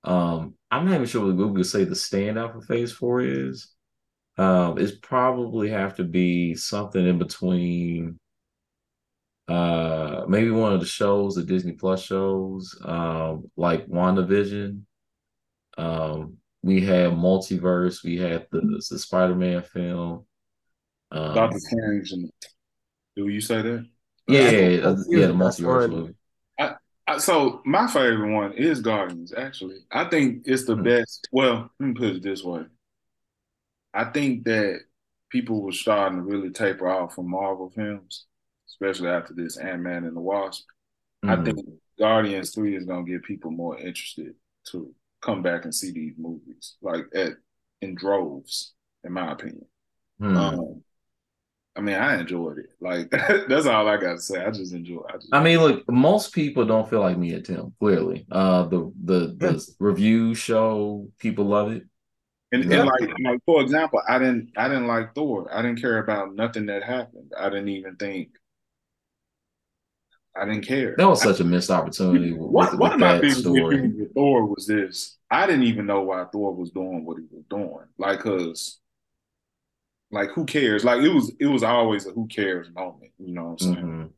Um, I'm not even sure what Google would say the standout for Phase Four is. Um, it's probably have to be something in between. Uh, maybe one of the shows, the Disney Plus shows, um, like WandaVision. Um, we had multiverse. We had the the Spider-Man film. Um, Doctor Strange do you say that? yeah, yeah, think yeah, yeah, the the multiverse one. movie. I, so my favorite one is Guardians. Actually, I think it's the Hmm. best. Well, let me put it this way: I think that people were starting to really taper off from Marvel films, especially after this Ant Man and the Wasp. I Mhm. think Guardians Three is gonna get people more interested to come back and see these movies, like at in droves, in my opinion. Mhm. Um, I mean, I enjoyed it. Like <laughs> that's all I got to say. I just enjoy. I, just, I mean, look, most people don't feel like me at Tim. Clearly, uh, the the the review show people love it. And, Yeah. and like, like for example, I didn't I didn't like Thor. I didn't care about nothing that happened. I didn't even think I didn't care. That was such a missed opportunity with, one, with one of my that biggest story. issues with Thor was this. I didn't even know why Thor was doing what he was doing. Like, cause like who cares? Like it was it was always a who cares moment. You know what I'm saying? Mhm.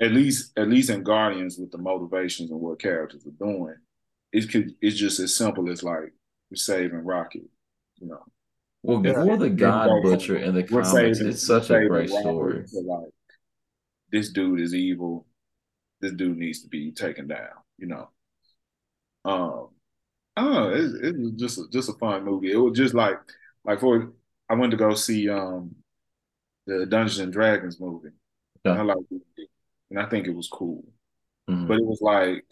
At least at least in Guardians with the motivations and what characters are doing, it could it's just as simple as like we're saving Rocket. You know. Well, Yeah. before the God Go from, Butcher in the we're comics, saving- it's such a great Rocket story. like this dude is evil. This dude needs to be taken down. You know. Um, I. It, it was just a, just a fun movie. It was just like like for I went to go see um the Dungeons and Dragons movie. Yeah. And I like it, and I think it was cool. Mhm. But it was like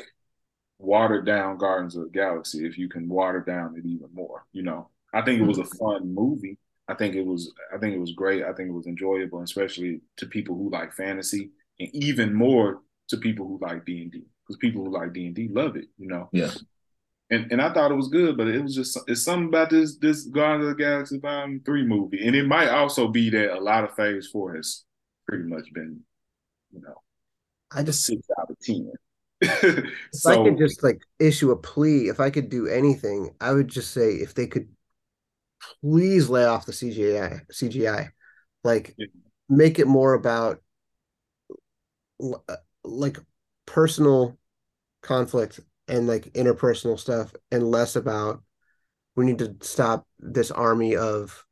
watered down Guardians of the Galaxy if you can water down it even more, you know. I think it was a fun movie. I think it was I think it was great. I think it was enjoyable, especially to people who like fantasy and even more to people who like D and D. Because people who like D and D love it, you know. Yeah. And and I thought it was good, but it was just it's something about this this Guardians of the Galaxy Volume Three movie. And it might also be that a lot of Phase Four has pretty much been, you know, I just six out of ten. <laughs> if I could just like issue a plea, if I could do anything, I would just say if they could please lay off the CGI CGI. Like Yeah. make it more about l- uh, like personal conflict and like interpersonal stuff and less about we need to stop this army of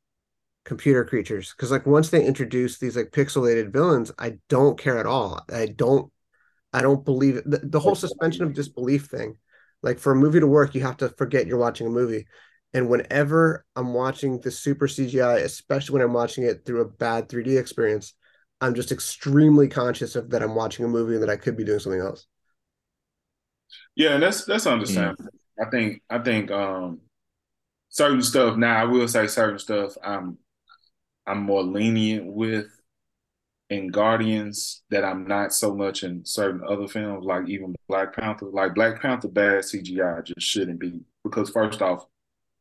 computer creatures. Because like once they introduce these like pixelated villains i don't care at all. I don't i don't believe the, the whole suspension of disbelief thing like for a movie to work you have to forget you're watching a movie. And whenever I'm watching the super CGI, especially when I'm watching it through a bad 3D experience, I'm just extremely conscious of that I'm watching a movie and that I could be doing something else. Yeah, and that's that's understandable. I think I think um certain stuff now I will say certain stuff I'm I'm more lenient with in Guardians that I'm not so much in certain other films, like even Black Panther. Like Black Panther bad CGI just shouldn't be because first off,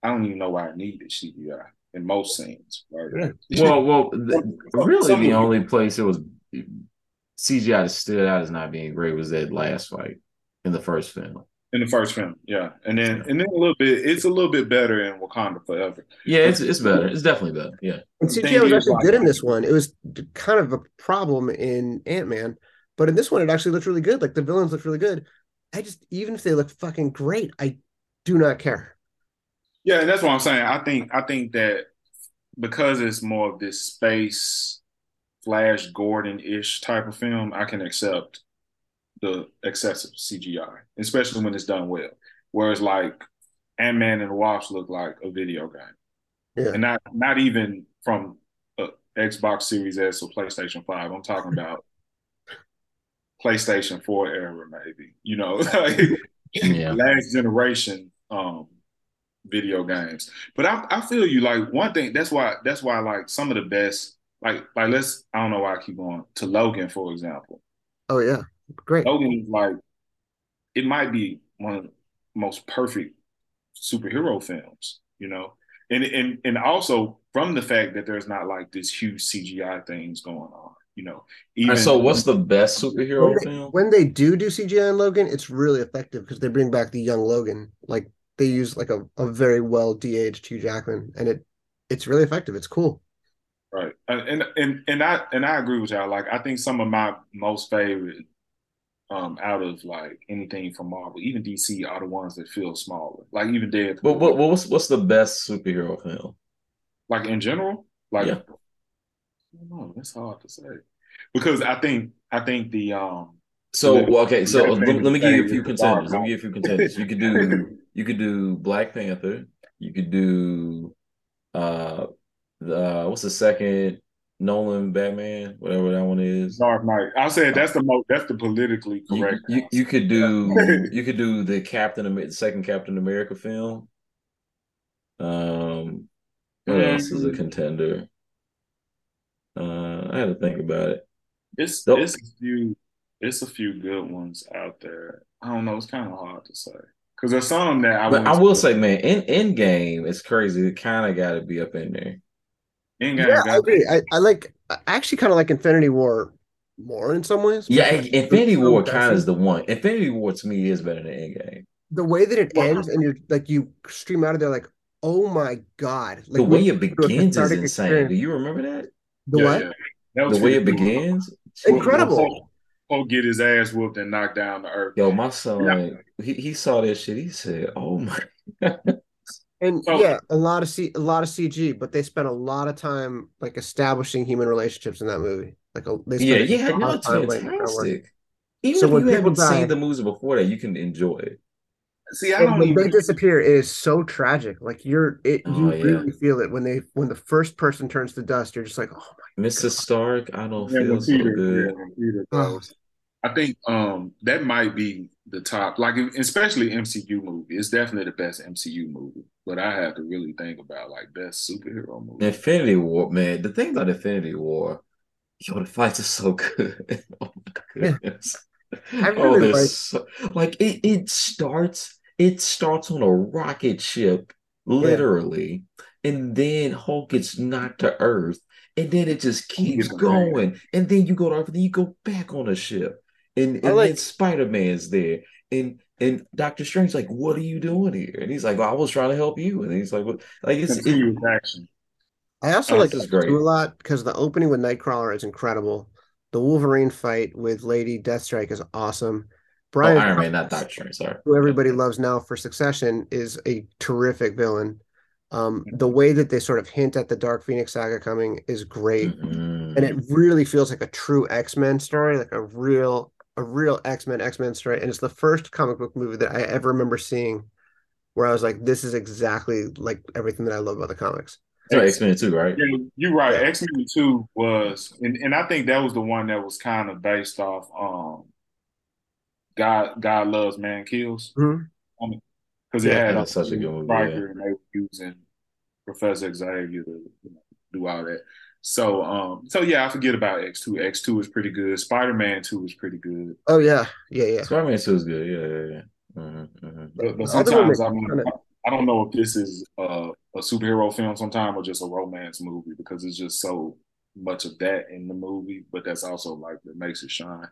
I don't even know why I needed CGI in most scenes. Right? Well, well, the, really, the only place it was CGI that stood out as not being great was that last fight in the first film. In the first film, yeah, and then and then a little bit, it's a little bit better in Wakanda Forever. Yeah, it's it's better. It's definitely better. Yeah, and CGI was actually good in this one. It was kind of a problem in Ant Man, but in this one, it actually looked really good. Like the villains looked really good. I just even if they look fucking great, I do not care. Yeah, and that's what I'm saying. I think I think that because it's more of this space Flash Gordon ish type of film, I can accept the excessive CGI, especially when it's done well. Whereas like Ant Man and the Wasp look like a video game, yeah. and not not even from Xbox Series S or PlayStation Five. I'm talking <laughs> about PlayStation Four era, maybe. You know, like <laughs> yeah. last generation um, video games. But I, I feel you. Like one thing. That's why. That's why. Like some of the best. Like like let's. I don't know why I keep going to Logan, for example. Oh yeah. Great. Logan is like, it might be one of the most perfect superhero films, you know, and and and also from the fact that there's not like this huge CGI things going on, you know. Even so, what's the best superhero when they, film? When they do do CGI in Logan, it's really effective because they bring back the young Logan. Like they use like a, a very well de-aged Hugh Jackman, and it it's really effective. It's cool. Right, and and and I and I agree with y'all. Like I think some of my most favorite um, out of like anything from Marvel, even DC are the ones that feel smaller. Like even Deadpool. But what, what's what's the best superhero film? Like in general, like yeah. I don't know. That's hard to say because I think I think the um. So the, okay, so let, let, me give you a few contenders. Let me give you a few contenders. You could do you could do Black Panther. You could do uh the what's the second Nolan Batman, whatever that one is. Dark Knight. I said that's the most that's the politically correct. You, you, you could do you could do the Captain America, the second Captain America film. Um, what mm-hmm. else is a contender? Uh, I had to think about it. It's so, it's a few it's a few good ones out there. I don't know. It's kind of hard to say because there's some that I. But I will say, man, in Endgame, it's crazy. It kind of got to be up in there yeah, I agree. I, I like. I actually kind of like Infinity War more in some ways. Yeah, Infinity War kind of is the one. Infinity War to me is better than Endgame. The way that it wow. ends and you're like you stream out of there like, oh my god! Like, the way it begins is insane. Experience. Do you remember that? The yeah, what? Yeah. The way it begins, incredible. Paul get his ass whooped and knocked down the earth. Yo, my son, yeah. he, he saw that shit. He said, "Oh my." <laughs> And oh. yeah, a lot of C, a lot of CG, but they spent a lot of time like establishing human relationships in that movie. Like a, they yeah, yeah, no, it's fantastic. Even so if when you haven't die, seen the movies before that, you can enjoy it. See, I don't when even... they disappear, it is so tragic. Like you're, it oh, you yeah. really feel it when they when the first person turns to dust. You're just like, oh my. Mrs. God. Stark, I don't yeah, feel so good. Yeah, I think um that might be the top, like especially MCU movie. It's definitely the best MCU movie. But I have to really think about like best superhero movie. Infinity War, man. The thing about Infinity War, yo, the fights are so <laughs> good. oh my goodness. I really oh, like... So, like it, it starts. It starts on a rocket ship, literally, yeah. and then Hulk gets knocked to Earth, and then it just keeps going, and then you go to Earth, and then you go back on a ship and, and like, then Spider Man's there, and and Doctor Strange like, "What are you doing here?" And he's like, well, "I was trying to help you," and he's like, "What?" Like it's it, action. I also oh, like this great. a lot because the opening with Nightcrawler is incredible. The Wolverine fight with Lady Deathstrike is awesome. Brian, oh, Iron Man, not Doctor Strange. Sorry, who everybody loves now for Succession is a terrific villain. Um, the way that they sort of hint at the Dark Phoenix saga coming is great, mm-hmm. and it really feels like a true X Men story, like a real a real X Men X Men story, and it's the first comic book movie that I ever remember seeing where I was like, this is exactly like everything that I love about the comics. So X Men Two, right? Yeah, you're right. Yeah. X Men Two was, and, and I think that was the one that was kind of based off um, God God loves man kills because it Yeah, had that's such a good movie, Riker and they were using Professor Xavier to you know, do all that. So um, so yeah, I forget about X two. X two is pretty good. Spider Man two is pretty good. Oh yeah, yeah, yeah. Spider Man Two is good. Yeah, yeah, yeah. Mm-hmm, mm-hmm. But, but The other one sometimes I mean, I don't know if this is a, a superhero film sometime or just a romance movie because it's just so much of that in the movie, but that's also like what makes it shine.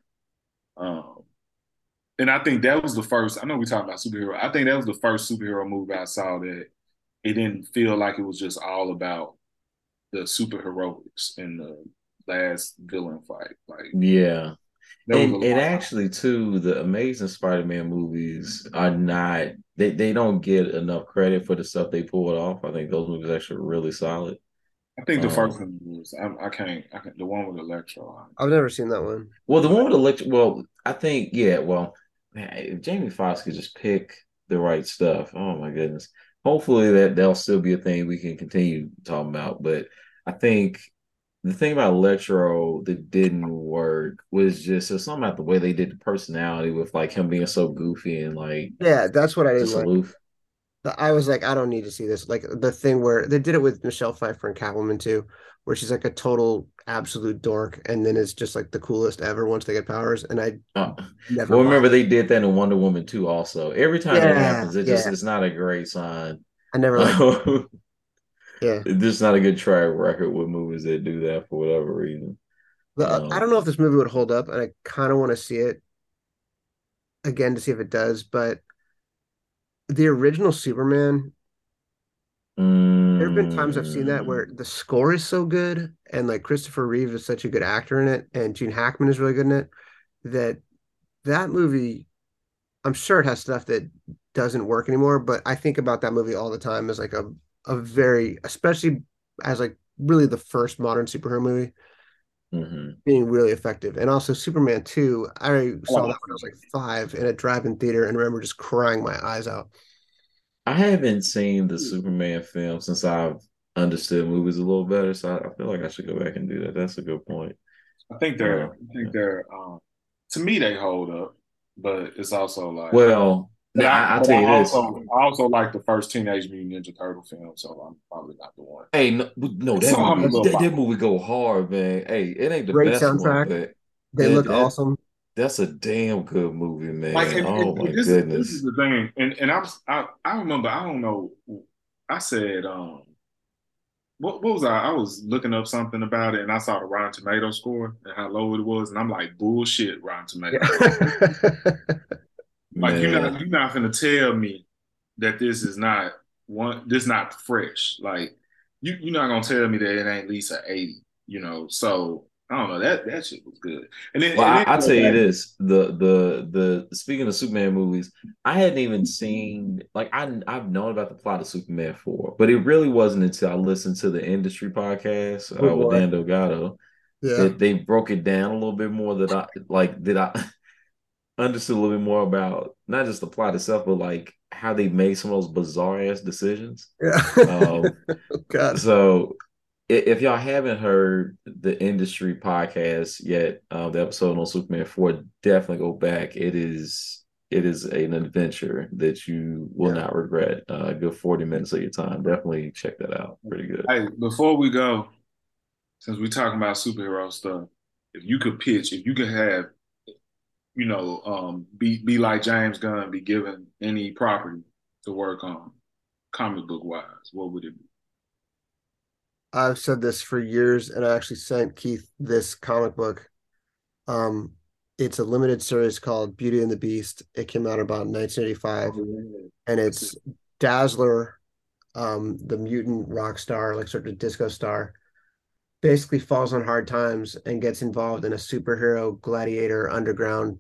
Um, and I think that was the first. I know we talked about superhero. I think that was the first superhero movie I saw that it didn't feel like it was just all about the superheroics in the last villain fight. Like Yeah. And, and actually, too, the Amazing Spider-Man movies are not they, they don't get enough credit for the stuff they pulled off. I think those movies actually really solid. I think the um, first one was. I, I can't. I can't. The one with Electro. I've never seen that one. Well, the one with Electro, well, I think, yeah, well, man, if Jamie Foxx could just pick the right stuff, oh my goodness. Hopefully that that'll still be a thing we can continue talking about. But I think the thing about Electro that didn't work was just there's something about the way they did the personality with like him being so goofy and like Yeah, that's what I didn't just like. aloof. I was like, I don't need to see this. Like the thing where they did it with Michelle Pfeiffer and Catwoman too, where she's like a total absolute dork, and then it's just like the coolest ever once they get powers. And I Uh, never. well, remember they did that in Wonder Woman too. Also, every time that Yeah, happens, it just it's not a great sign. I never. <laughs> Yeah. It's just not a good track record with movies that do that for whatever reason. The, Um, I don't know if this movie would hold up, and I kind of want to see it again to see if it does. But the original Superman, there have been times I've seen that where Mm. the score is so good, and like Christopher Reeve is such a good actor in it, and Gene Hackman is really good in it, that that movie, I'm sure it has stuff that doesn't work anymore. But I think about that movie all the time as like a a very, especially as like really the first modern superhero movie Mhm. being really effective. And also Superman 2, I saw Oh, that when I was like five in a drive-in theater and remember just crying my eyes out. I haven't seen the Superman film since I've understood movies a little better, so I, I feel like I should go back and do that. That's a good point. I think they're. Uh, I think they're. Um, to me, they hold up, but it's also like. Well, But now, I, I, tell you I this. also, I also like the first Teenage Mutant Ninja Turtle film, so I'm probably not the one. Hey, no, no that, So movie, little that, that movie go hard, man. Hey, it ain't the Great best one, soundtrack. but They Yeah, look that- awesome. that's a damn good movie, man. Like, and- oh and my this, goodness. This is the thing, and and I, was, I I remember I don't know. I said, um, what what was I? I was looking up something about it, and I saw the Rotten Tomato score and how low it was, and I'm like, bullshit, Rotten Tomato. <laughs> <laughs> Like you're not you're not gonna tell me that this is not one this not fresh. Like you you're not gonna tell me that it ain't at least an 80, you know. So I don't know, that that shit was good. And then, Well, and I, then I'll tell you back- this: the the the speaking of Superman movies, I hadn't even seen like I I've known about the plot of Superman four, but it really wasn't until I listened to the industry podcast uh, with. Dan Delgado yeah. that they broke it down a little bit more that I like that I <laughs> understood a little bit more about not just the plot itself, but like how they made some of those bizarre ass decisions. Yeah. Um, <laughs> God. so if y'all haven't heard the industry podcast yet, uh, the episode on Superman 4, definitely go back. It is it is an adventure that you will Yeah. not regret. Uh, a good 40 minutes of your time. Definitely check that out. Pretty good. Hey, before we go, since we're talking about superhero stuff, if you could pitch, if you could have, you know, um, be be like James Gunn, be given any property to work on, comic book wise, what would it be? I've said this for years, and I actually sent Keith this comic book. Um, it's a limited series called Beauty and the Beast. It came out about 1985, and it's Dazzler, um, the mutant rock star, like sort of disco star, basically falls on hard times and gets involved in a superhero gladiator underground,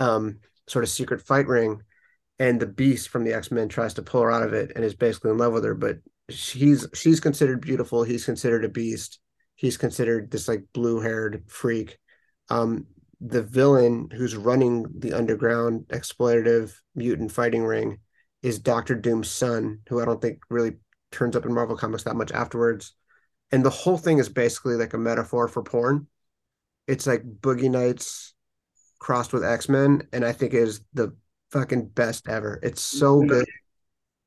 um, sort of secret fight ring. And the Beast from the X Men tries to pull her out of it and is basically in love with her, but she's she's considered beautiful. He's considered a beast. He's considered this like blue haired freak. Um, the villain who's running the underground exploitative mutant fighting ring is Doctor Doom's son, who I don't think really turns up in Marvel comics that much afterwards. And the whole thing is basically like a metaphor for porn. It's like Boogie Nights crossed with X Men, and I think is the fucking best ever. It's so good.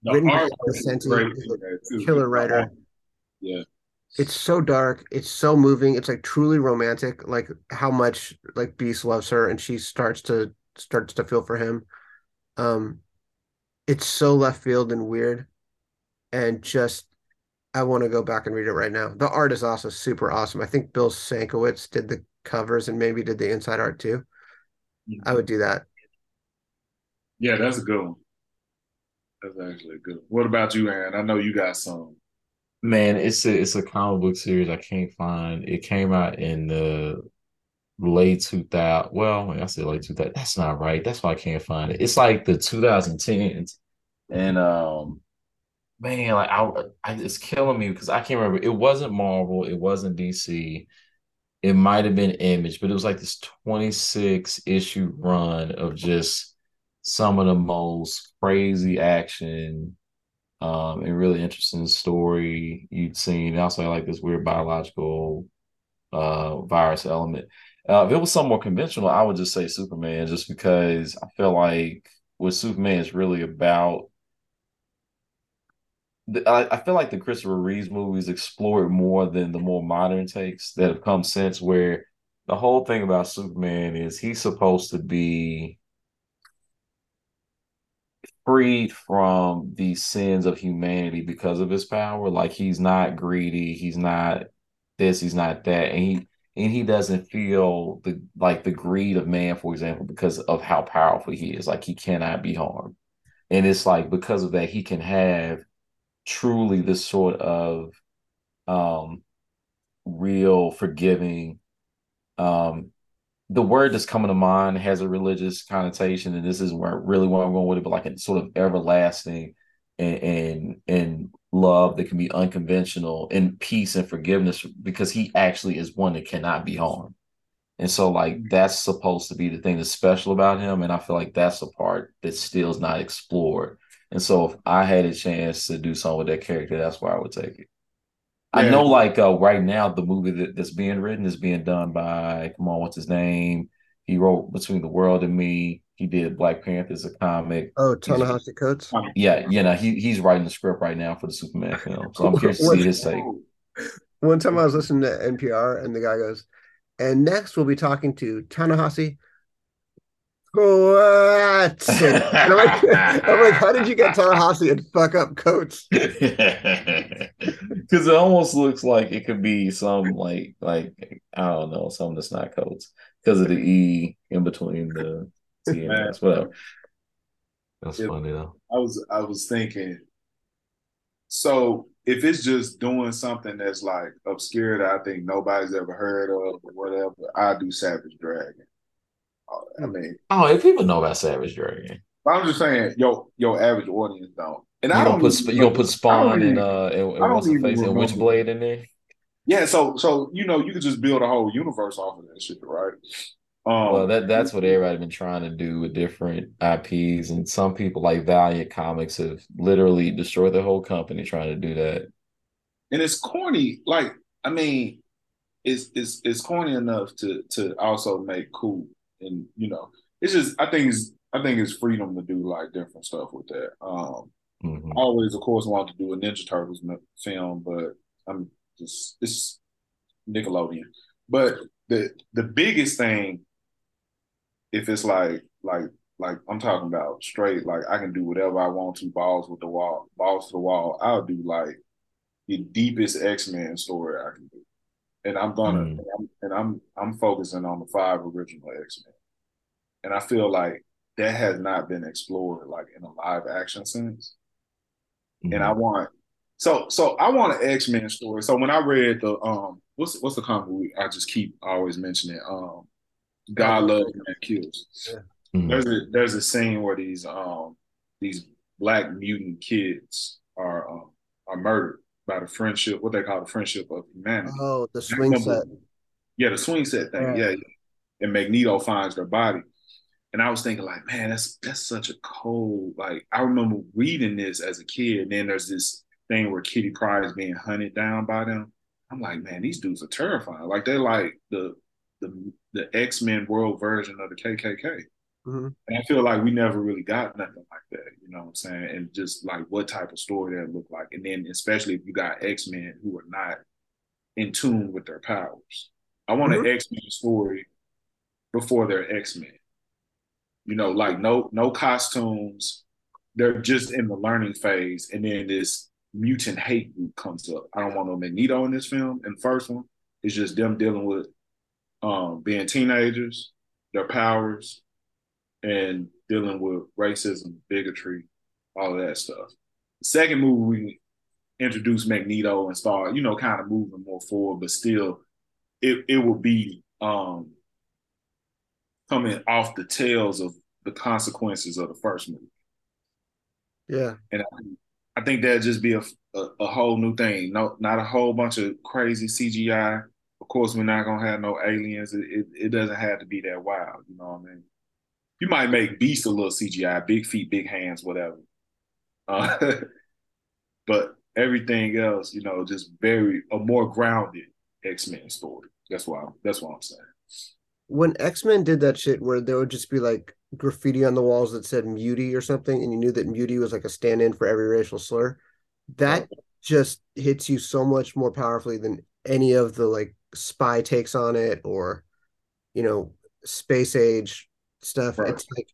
The Written by art Vicente, is great who's for that, too. killer writer. Yeah. It's so dark. It's so moving. It's like truly romantic. Like how much like Beast loves her, and she starts to starts to feel for him. Um, it's so left field and weird, and just I want to go back and read it right now. The art is also super awesome. I think Bill Sienkiewicz did the covers and maybe did the inside art too. I would do that. Yeah, that's a good one. That's actually a good one. What about you, Aaron? I know you got some. Man, it's a it's a comic book series I can't find. It came out in the late 2000. Well, I say late 2000. That's not right. That's why I can't find it. It's like the 2010s. And um man, like I, I it's killing me because I can't remember. It wasn't Marvel, it wasn't DC. It might have been Image, but it was like this 26 issue run of just some of the most crazy action um and really interesting story you'd seen. And also, like this weird biological uh virus element. Uh, if it was something more conventional, I would just say Superman, just because I feel like what Superman is really about. The- I, I feel like the Christopher Reeves movies explore it more than the more modern takes that have come since, where the whole thing about Superman is he's supposed to be freed from the sins of humanity because of his power. Like he's not greedy, he's not this, he's not that, and he and he doesn't feel the like the greed of man, for example, because of how powerful he is. Like he cannot be harmed. And it's like because of that, he can have truly this sort of um real forgiving um the word that's coming to mind has a religious connotation, and this is where really where I'm going with it, but like a sort of everlasting and and, and love that can be unconventional and peace and forgiveness because he actually is one that cannot be harmed. And so like that's supposed to be the thing that's special about him. And I feel like that's the part that still is not explored. And so if I had a chance to do something with that character, that's where I would take it. I know, like uh, right now, the movie that, that's being written is being done by come on, what's his name? He wrote Between the World and Me. He did Black Panther as a comic. Oh, Ta-Nehisi Coates. Yeah, you know, he he's writing the script right now for the Superman film. So I'm <laughs> curious to see his take. One time I was listening to NPR and the guy goes, and next we'll be talking to Ta-Nehisi Coates. <laughs> And I'm like, <laughs> I'm like, how did you get Ta-Nehisi and fuck up Coates? Because <laughs> it almost looks like it could be some like like I don't know something that's not codes because of the e in between the T and S, whatever. That's Yeah. funny though. I was I was thinking. So if it's just doing something that's like obscure that I think nobody's ever heard of or whatever, I do Savage Dragon. I mean, Oh, if people know about Savage Dragon, I'm just saying, yo, your average audience don't. And you I don't put even- you gonna put Spawn don't and uh and, and don't what's the face and. Witchblade in there. Yeah, so so you know you could just build a whole universe off of that shit, right? Um, Well, that that's what everybody's been trying to do with different IPs, and some people like Valiant Comics have literally destroyed the whole company trying to do that. and it's corny. Like I mean, it's it's it's corny enough to to also make cool, and you know, it's just I think it's I think it's freedom to do like different stuff with that. Um, Mhm. Always, of course, want to do a Ninja Turtles film, but I'm just it's Nickelodeon. But the the biggest thing, if it's like like like I'm talking about straight, like I can do whatever I want to, balls with the wall, balls to the wall. I'll do like the deepest X Men story I can do, and I'm gonna Mm. and, I'm, and I'm I'm focusing on the five original X Men, and I feel like that has not been explored like in a live action sense and I Mhm. want so so I want an X Men story. So when I read the um what's what's the comic book I just keep always mentioning um God loves man kills. Mhm. There's a there's a scene where these um these black mutant kids are um are murdered by the friendship what they call the friendship of humanity. Oh, the swing set. Yeah, the swing set thing. Right. Yeah, yeah. And Magneto finds their body. And I was thinking, like, man, that's that's such a cold. Like, I remember reading this as a kid. And then there's this thing where Kitty Pryde is being hunted down by them. I'm like, man, these dudes are terrifying. Like they're like the the the X Men world version of the KKK. Mm-hmm. And I feel like we never really got nothing like that. You know what I'm saying? And just like what type of story that looked like, and then especially if you got X Men who are not in tune with their powers. I want mm-hmm. an X Men story before they're X Men. You know, like no no costumes. They're just in the learning phase, and then this mutant hate group comes up. I don't want no Magneto in this film. The first one, it's just them dealing with um, being teenagers, their powers, and dealing with racism, bigotry, all of that stuff. The second movie, we introduce Magneto and start, you know, kind of moving more forward, but still, it it will be um, coming off the tails of the consequences of the first movie. Yeah, and I, I think that'd just be a, a, a whole new thing. No, not a whole bunch of crazy CGI. Of course, we're not gonna have no aliens. It, it, it doesn't have to be that wild. You know what I mean? You might make Beast a little CGI, big feet, big hands, whatever. Uh, <laughs> but everything else, you know, just very a more grounded X Men story. That's why. That's what I'm saying. When X Men did that shit, where there would just be like graffiti on the walls that said "Mutie" or something, and you knew that "Mutie" was like a stand-in for every racial slur, that just hits you so much more powerfully than any of the like spy takes on it or, you know, space age stuff. Right. It's like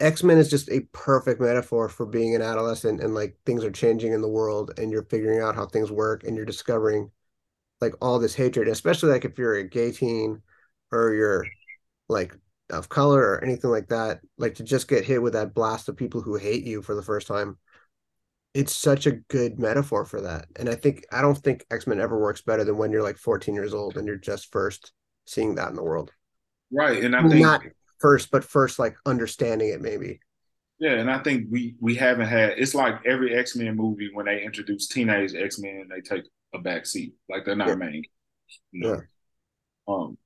X Men is just a perfect metaphor for being an adolescent and like things are changing in the world and you're figuring out how things work and you're discovering like all this hatred, especially like if you're a gay teen or you're like of color or anything like that, like to just get hit with that blast of people who hate you for the first time. It's such a good metaphor for that. And I think I don't think X-Men ever works better than when you're like 14 years old and you're just first seeing that in the world. Right. And I think not first, but first like understanding it maybe. Yeah, and I think we we haven't had. It's like every X Men movie when they introduce teenage X Men, they take a back seat, like they're not yeah. main. You know? Yeah. Um.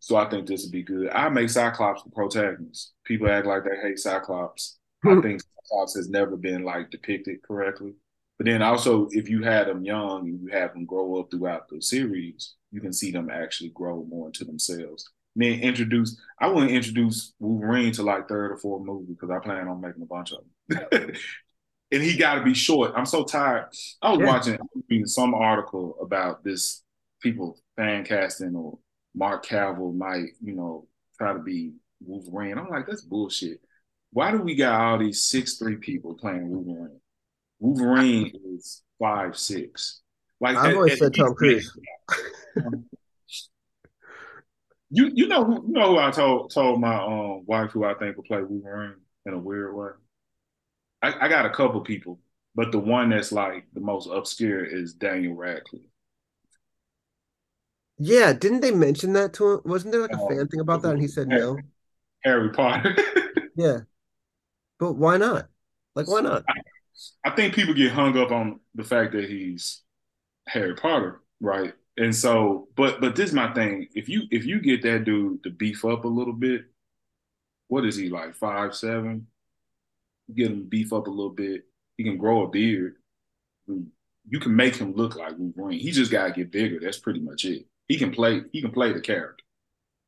So I think this would be good. I make Cyclops the protagonist. People act like they hate Cyclops. I hmm. think Cyclops has never been like depicted correctly. But then also, if you had them young and you have them grow up throughout the series, you can see them actually grow more into themselves then introduce. I wouldn't introduce Wolverine to like third or fourth movie because I plan on making a bunch of them. <laughs> and he got to be short. I'm so tired. I was yeah. watching reading some article about this people fan casting or Mark Cavill might, you know, try to be Wolverine. I'm like, that's bullshit. Why do we got all these six three people playing Wolverine? Wolverine is five six. Like I always said Tom Cruise. <laughs> You you know who you know who I told told my um wife who I think will play Wolverine in a weird way. I, I got a couple people, but the one that's like the most obscure is Daniel Radcliffe. Yeah, didn't they mention that to him? Wasn't there like a fan thing about that, and he said Harry, no? Harry Potter. <laughs> yeah, but why not? Like, why not? I, I think people get hung up on the fact that he's Harry Potter, right? And so, but but this is my thing. If you if you get that dude to beef up a little bit, what is he like five seven? Get him beef up a little bit. He can grow a beard. You can make him look like Wolverine. He just gotta get bigger. That's pretty much it. He can play. He can play the character.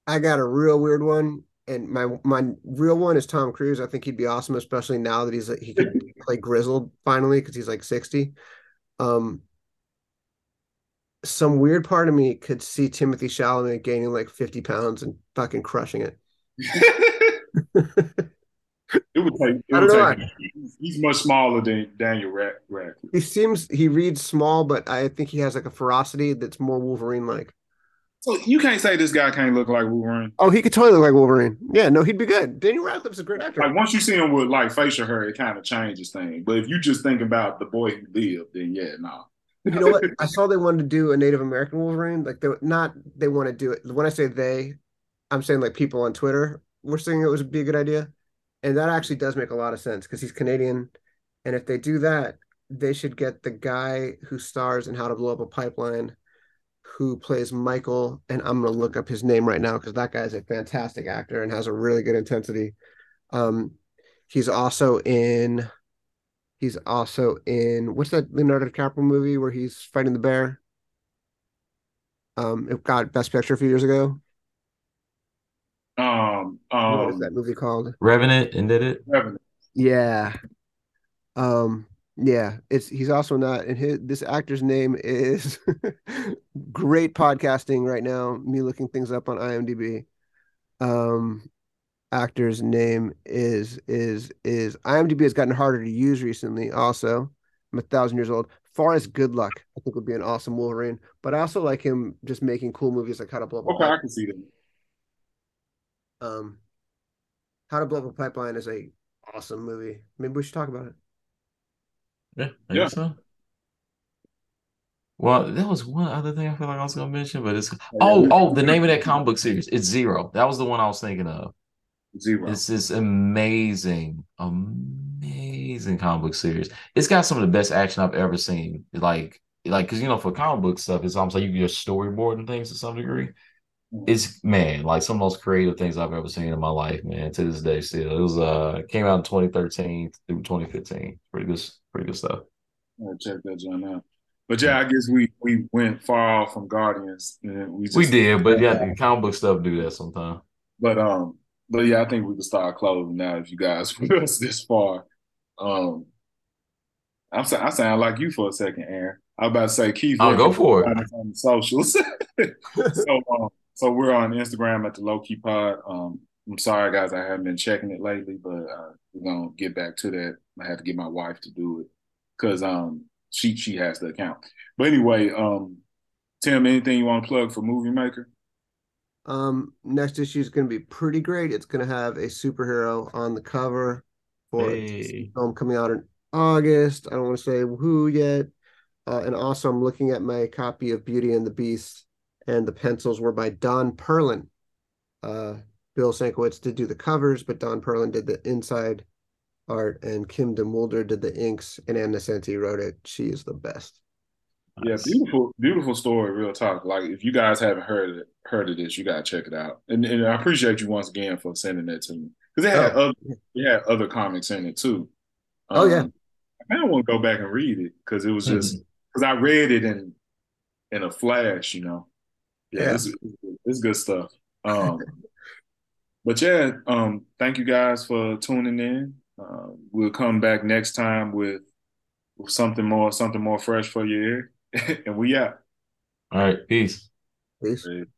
I got a real weird one, and my my real one is Tom Cruise. I think he'd be awesome, especially now that he's he can <laughs> play grizzled finally because he's like sixty. Um, some weird part of me could see Timothée Chalamet gaining like 50 pounds and fucking crushing it. <laughs> it would take. It I don't know. Take, he's much smaller than Daniel Radcliffe. He seems he reads small, but I think he has like a ferocity that's more Wolverine like. So you can't say this guy can't look like Wolverine. Oh, he could totally look like Wolverine. Yeah, no, he'd be good. Daniel Radcliffe's a great actor. Like once you see him with like facial hair, it kind of changes things. But if you just think about the boy who lived, then yeah, no. Nah you know what? I saw they wanted to do a Native American Wolverine. Like they not they want to do it. When I say they, I'm saying like people on Twitter were saying it would be a good idea, and that actually does make a lot of sense because he's Canadian, and if they do that, they should get the guy who stars in How to Blow Up a Pipeline, who plays Michael, and I'm gonna look up his name right now because that guy is a fantastic actor and has a really good intensity. Um, he's also in. He's also in what's that Leonardo DiCaprio movie where he's fighting the bear? Um, it got Best Picture a few years ago. Um, what is um, that movie called? Revenant and did it. Revenant. Yeah. Um, yeah, it's he's also not and his this actor's name is <laughs> great podcasting right now, me looking things up on IMDb. Um actor's name is is is IMDb has gotten harder to use recently also. I'm a thousand years old. Forrest Goodluck, I think would be an awesome Wolverine, but I also like him just making cool movies like How to Blow Up Okay, I can see that. Um, How to Blow Up a Pipeline is a awesome movie. Maybe we should talk about it. Yeah, I Yeah. think so. Well, there was one other thing I feel like I was gonna mention, but it's oh oh the name of that comic book series. It's Zero. That was the one I was thinking of. Zero. It's this amazing, amazing comic book series. It's got some of the best action I've ever seen. Like, like because you know, for comic book stuff, it's almost like you get storyboard and things to some degree. It's man, like some of the most creative things I've ever seen in my life, man. To this day, still, it was uh came out in 2013 through 2015. Pretty good, pretty good stuff. I'll check that joint out. But yeah, I guess we we went far off from Guardians. And we just, We did, but yeah, the comic book stuff do that sometimes. But um, but yeah, I think we can start closing now if you guys <laughs> with us this far. Um, I'm I sound like you for a second, Aaron. I was about to say Keith. Where go for it. on the socials. <laughs> so um, so we're on Instagram at the Low Key Pod. Um, I'm sorry guys, I haven't been checking it lately, but uh, we're gonna get back to that. I had to get my wife to do it because um she she has the account. But anyway, um, Tim, anything you want to plug for Movie Maker? Um, next issue is going to be pretty great. It's going to have a superhero on the cover for Hey. a film coming out in August. I don't want to say who yet. Uh, and also, I'm looking at my copy of Beauty and the Beast, and the pencils were by Don Perlin. Uh, Bill Sienkiewicz did do the covers, but Don Perlin did the inside art, and Kim DeMulder did the inks, and Ann Nocenti wrote it. She is the best. Yeah, beautiful, beautiful story. Real talk. Like if you guys haven't heard it, heard of this, you gotta check it out. And, and I appreciate you once again for sending it to me because it had Oh. other, it had other comics in it too. Oh, yeah. Um, I kind of want to go back and read it because it was just Mhm. because I read it in in a flash, you know. Yeah, Yeah. It's, it's good stuff. Um, but yeah, um, thank you guys for tuning in. Uh, we'll come back next time with, with something more, something more fresh for your ear, <laughs> and we out. All right, peace. Peace. Great.